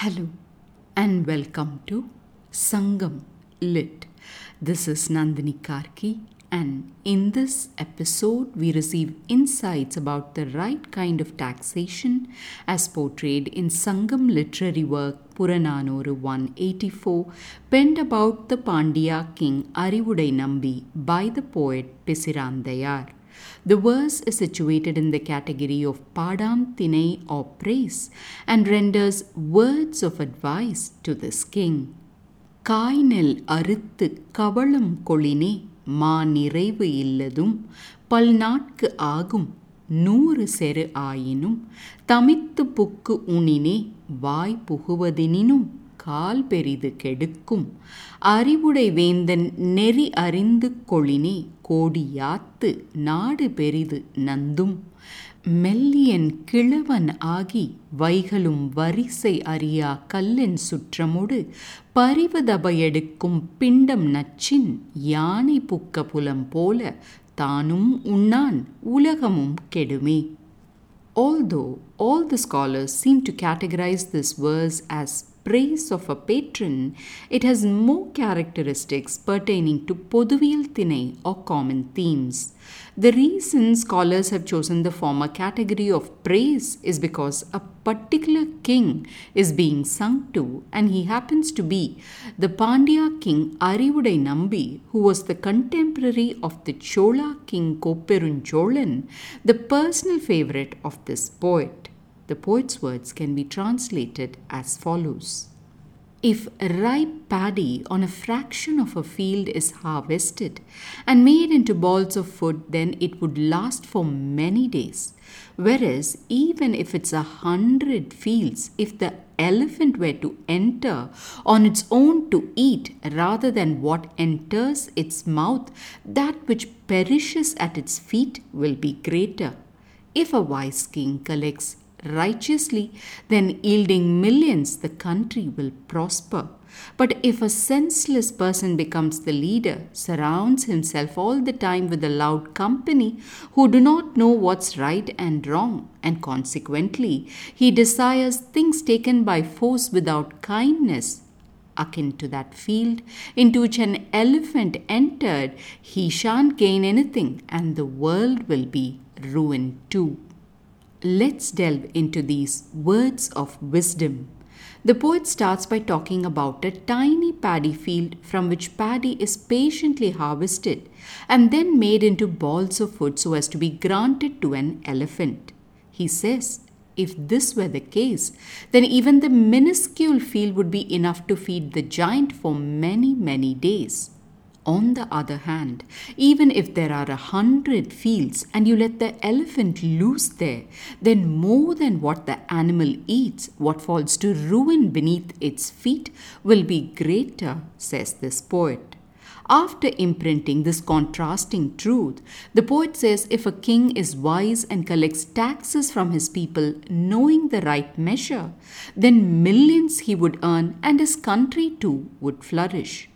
Hello and welcome to Sangam Lit. This is Nandini Karki, and in this episode, we receive insights about the right kind of taxation as portrayed in Sangam literary work Puranaanooru 184, penned about the Pandya king Arivudai Nambi by the poet Pisiraanthaiyaar. The verse is situated in the category of Padam Tinai or praise and renders words of advice to this king. காய்நெல் அறுத்து கவளம் கொளினே மா நிறைவு இல்லதும் பல்நாட்கு ஆகும் நூறு செரு ஆயினும் தமித்து book உணினே வாய் புகுவதினும் கால் பெரிது கெடுக்கும். அறிவுடை வேந்தன் நெறி அறிந்து கொளினே கோடியாத்து நாடு பெரிது நந்தும். மெல்லியன் கிழவன் ஆகி வைகளும் வரிசை அறியா கல்லென் சுற்றமொடு பரிவதபையெடுக்கும் பிண்டம் நச்சின் யானை புக்க புலம் போல தானும் உண்ணான் உலகமும் கெடுமே. Although all the scholars seem to categorize this verse as praise of a patron, it has more characteristics pertaining to Poduviyal Tinai or common themes. The reason scholars have chosen the former category of praise is because a particular king is being sung to, and he happens to be the Pandya king Arivudai Nambi, who was the contemporary of the Chola king Kopperuncholan, the personal favorite of this poet. The poet's words can be translated as follows. If a ripe paddy on a fraction of a field is harvested and made into balls of food, then it would last for many days. Whereas, even if it's a hundred fields, if the elephant were to enter on its own to eat rather than what enters its mouth, that which perishes at its feet will be greater. If a wise king collects righteously, then yielding millions, the country will prosper. But if a senseless person becomes the leader, surrounds himself all the time with a loud company who do not know what's right and wrong, and consequently he desires things taken by force without kindness, akin to that field into which an elephant entered, he shan't gain anything, and the world will be ruined too. Let's delve into these words of wisdom. The poet starts by talking about a tiny paddy field from which paddy is patiently harvested and then made into balls of food so as to be granted to an elephant. He says, if this were the case, then even the minuscule field would be enough to feed the giant for many, many days. On the other hand, even if there are a hundred fields and you let the elephant loose there, then more than what the animal eats, what falls to ruin beneath its feet will be greater, says this poet. After imprinting this contrasting truth, the poet says if a king is wise and collects taxes from his people, knowing the right measure, then millions he would earn and his country too would flourish.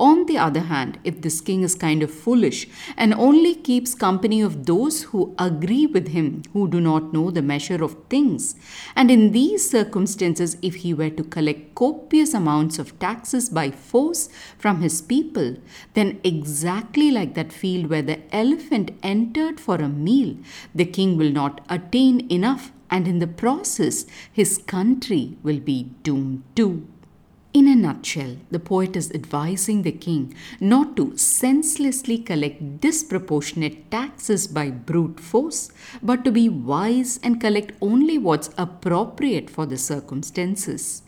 On the other hand, if this king is kind of foolish and only keeps company of those who agree with him, who do not know the measure of things, and in these circumstances, if he were to collect copious amounts of taxes by force from his people, then exactly like that field where the elephant entered for a meal, the king will not attain enough, and in the process, his country will be doomed too. In a nutshell, the poet is advising the king not to senselessly collect disproportionate taxes by brute force, but to be wise and collect only what's appropriate for the circumstances.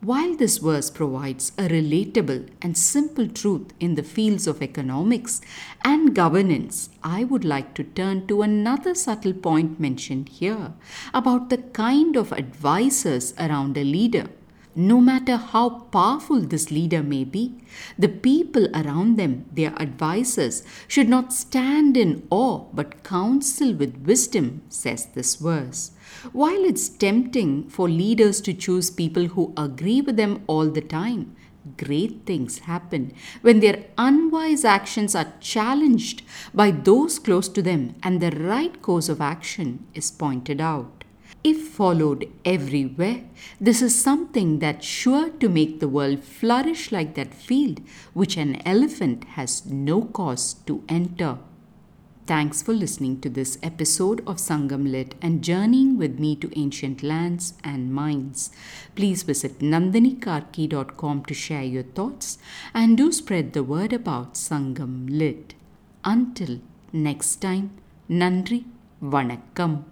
While this verse provides a relatable and simple truth in the fields of economics and governance, I would like to turn to another subtle point mentioned here about the kind of advisors around a leader no matter how powerful this leader may be, the people around them, their advisers, should not stand in awe but counsel with wisdom, says this verse. While it's tempting for leaders to choose people who agree with them all the time, great things happen when their unwise actions are challenged by those close to them and the right course of action is pointed out. If followed everywhere, this is something that's sure to make the world flourish like that field which an elephant has no cause to enter. Thanks for listening to this episode of Sangam Lit and journeying with me to ancient lands and minds. Please visit nandinikarki.com to share your thoughts and do spread the word about Sangam Lit. Until next time, Nandri Vanakkam.